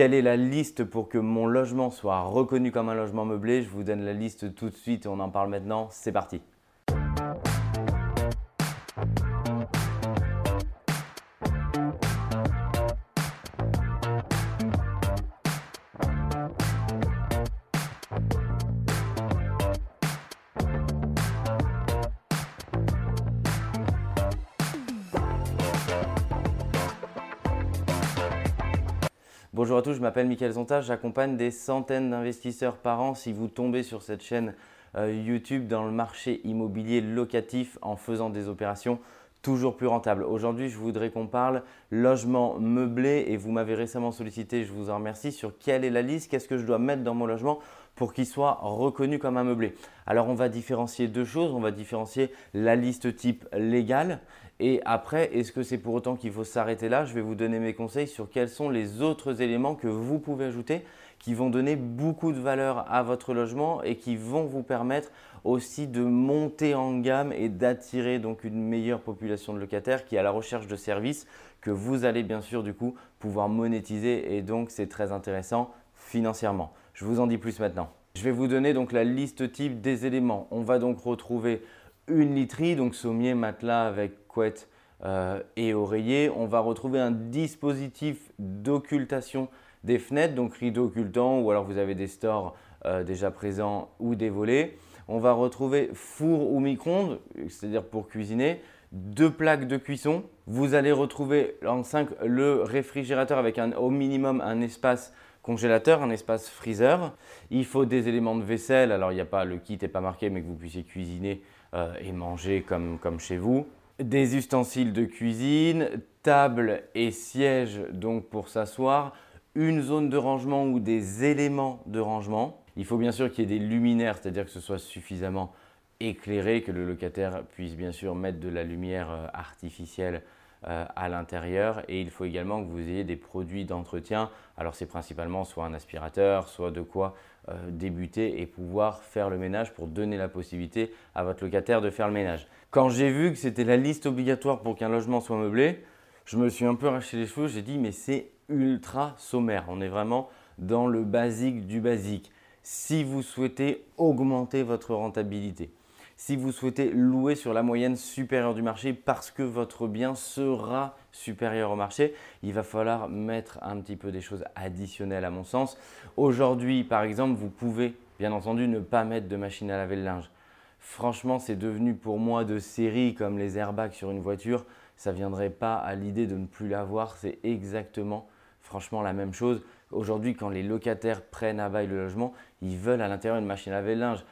Quelle est la liste pour que mon logement soit reconnu comme un logement meublé? Je vous donne la liste tout de suite on en parle maintenant. C'est parti. Bonjour à tous, je m'appelle Mickaël Zonta, j'accompagne des centaines d'investisseurs par an. Si vous tombez sur cette chaîne euh, YouTube dans le marché immobilier locatif en faisant des opérations toujours plus rentables. Aujourd'hui, je voudrais qu'on parle logement meublé et vous m'avez récemment sollicité, je vous en remercie, sur quelle est la liste, qu'est-ce que je dois mettre dans mon logement? Pour qu'il soit reconnu comme un meublé. Alors on va différencier deux choses, on va différencier la liste type légale et après, est-ce que c'est pour autant qu'il faut s'arrêter là? Je vais vous donner mes conseils sur quels sont les autres éléments que vous pouvez ajouter qui vont donner beaucoup de valeur à votre logement et qui vont vous permettre aussi de monter en gamme et d'attirer donc une meilleure population de locataires qui est à la recherche de services que vous allez bien sûr du coup pouvoir monétiser et donc c'est très intéressant financièrement. Je vous en dis plus maintenant. Je vais vous donner donc la liste type des éléments. On va donc retrouver une literie, donc sommier, matelas avec couette euh, et oreiller. On va retrouver un dispositif d'occultation des fenêtres, donc rideau occultant ou alors vous avez des stores euh, déjà présents ou des volets. On va retrouver four ou micro-ondes, c'est-à-dire pour cuisiner, deux plaques de cuisson. Vous allez retrouver en 5 le réfrigérateur avec au minimum un espace congélateur, un espace freezer. Il faut des éléments de vaisselle. Alors, il n'y a pas le kit n'est pas marqué, mais que vous puissiez cuisiner euh, et manger comme, comme chez vous. Des ustensiles de cuisine, table et siège donc pour s'asseoir, une zone de rangement ou des éléments de rangement. Il faut bien sûr qu'il y ait des luminaires, c'est-à-dire que ce soit suffisamment éclairé, que le locataire puisse bien sûr mettre de la lumière euh, artificielle à l'intérieur et il faut également que vous ayez des produits d'entretien. Alors c'est principalement soit un aspirateur, soit de quoi euh, débuter et pouvoir faire le ménage pour donner la possibilité à votre locataire de faire le ménage. Quand j'ai vu que c'était la liste obligatoire pour qu'un logement soit meublé, je me suis un peu arraché les cheveux, j'ai dit mais c'est ultra sommaire. On est vraiment dans le basique du basique. Si vous souhaitez augmenter votre rentabilité, si vous souhaitez louer sur la moyenne supérieure du marché parce que votre bien sera supérieur au marché, il va falloir mettre un petit peu des choses additionnelles à mon sens. Aujourd'hui, par exemple, vous pouvez bien entendu ne pas mettre de machine à laver le linge. Franchement, c'est devenu pour moi de série comme les airbags sur une voiture. Ça ne viendrait pas à l'idée de ne plus l'avoir. C'est exactement, franchement, la même chose. Aujourd'hui, quand les locataires prennent à bail le logement, ils veulent à l'intérieur une machine à laver le linge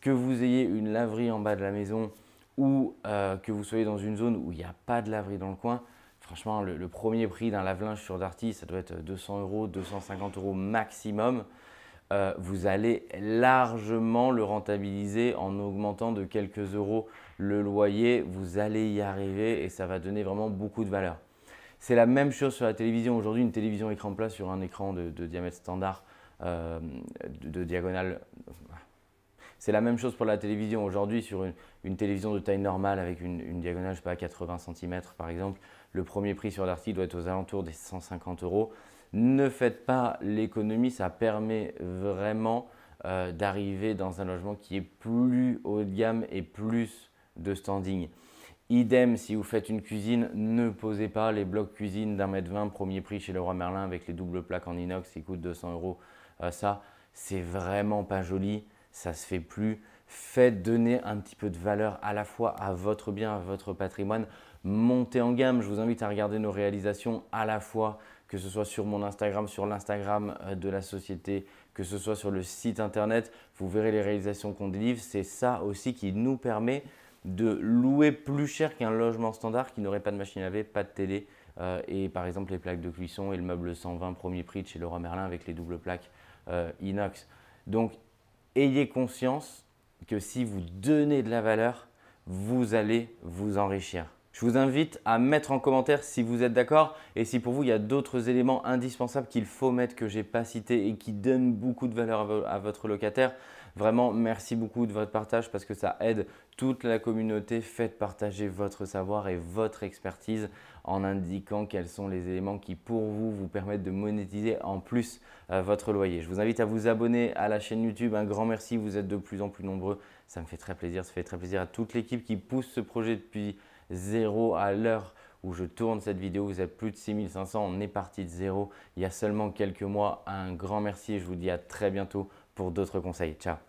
que vous ayez une laverie en bas de la maison ou euh, que vous soyez dans une zone où il n'y a pas de laverie dans le coin, franchement, le, premier prix d'un lave-linge sur Darty, ça doit être 200 euros, 250 euros maximum. Euh, vous allez largement le rentabiliser en augmentant de quelques euros le loyer. Vous allez y arriver et ça va donner vraiment beaucoup de valeur. C'est la même chose sur la télévision. Aujourd'hui, une télévision écran plat sur un écran de, diamètre standard, euh, de, diagonale, c'est la même chose pour la télévision. Aujourd'hui, sur une, télévision de taille normale avec une, diagonale, je sais pas, 80 cm par exemple, le premier prix sur l'article doit être aux alentours des 150 euros. Ne faites pas l'économie, ça permet vraiment euh, d'arriver dans un logement qui est plus haut de gamme et plus de standing. Idem, si vous faites une cuisine, ne posez pas les blocs cuisine d'un mètre vingt, premier prix chez Leroy Merlin avec les doubles plaques en inox qui coûtent 200 euros. Euh, ça, c'est vraiment pas joli ça se fait plus. Faites donner un petit peu de valeur à la fois à votre bien, à votre patrimoine. Montez en gamme. Je vous invite à regarder nos réalisations à la fois, que ce soit sur mon Instagram, sur l'Instagram euh, de la société, que ce soit sur le site internet. Vous verrez les réalisations qu'on délivre. C'est ça aussi qui nous permet de louer plus cher qu'un logement standard qui n'aurait pas de machine à laver, pas de télé euh, et par exemple les plaques de cuisson et le meuble 120 premier prix de chez Leroy Merlin avec les doubles plaques euh, inox. Donc ayez conscience que si vous donnez de la valeur, vous allez vous enrichir. Je vous invite à mettre en commentaire si vous êtes d'accord et si pour vous il y a d'autres éléments indispensables qu'il faut mettre que je n'ai pas cités et qui donnent beaucoup de valeur à votre locataire. Vraiment, merci beaucoup de votre partage parce que ça aide toute la communauté. Faites partager votre savoir et votre expertise en indiquant quels sont les éléments qui pour vous vous permettent de monétiser en plus euh, votre loyer. Je vous invite à vous abonner à la chaîne YouTube. Un grand merci, vous êtes de plus en plus nombreux. Ça me fait très plaisir, ça fait très plaisir à toute l'équipe qui pousse ce projet depuis zéro à l'heure où je tourne cette vidéo. Vous êtes plus de 6500, on est parti de zéro il y a seulement quelques mois. Un grand merci et je vous dis à très bientôt pour d'autres conseils. Ciao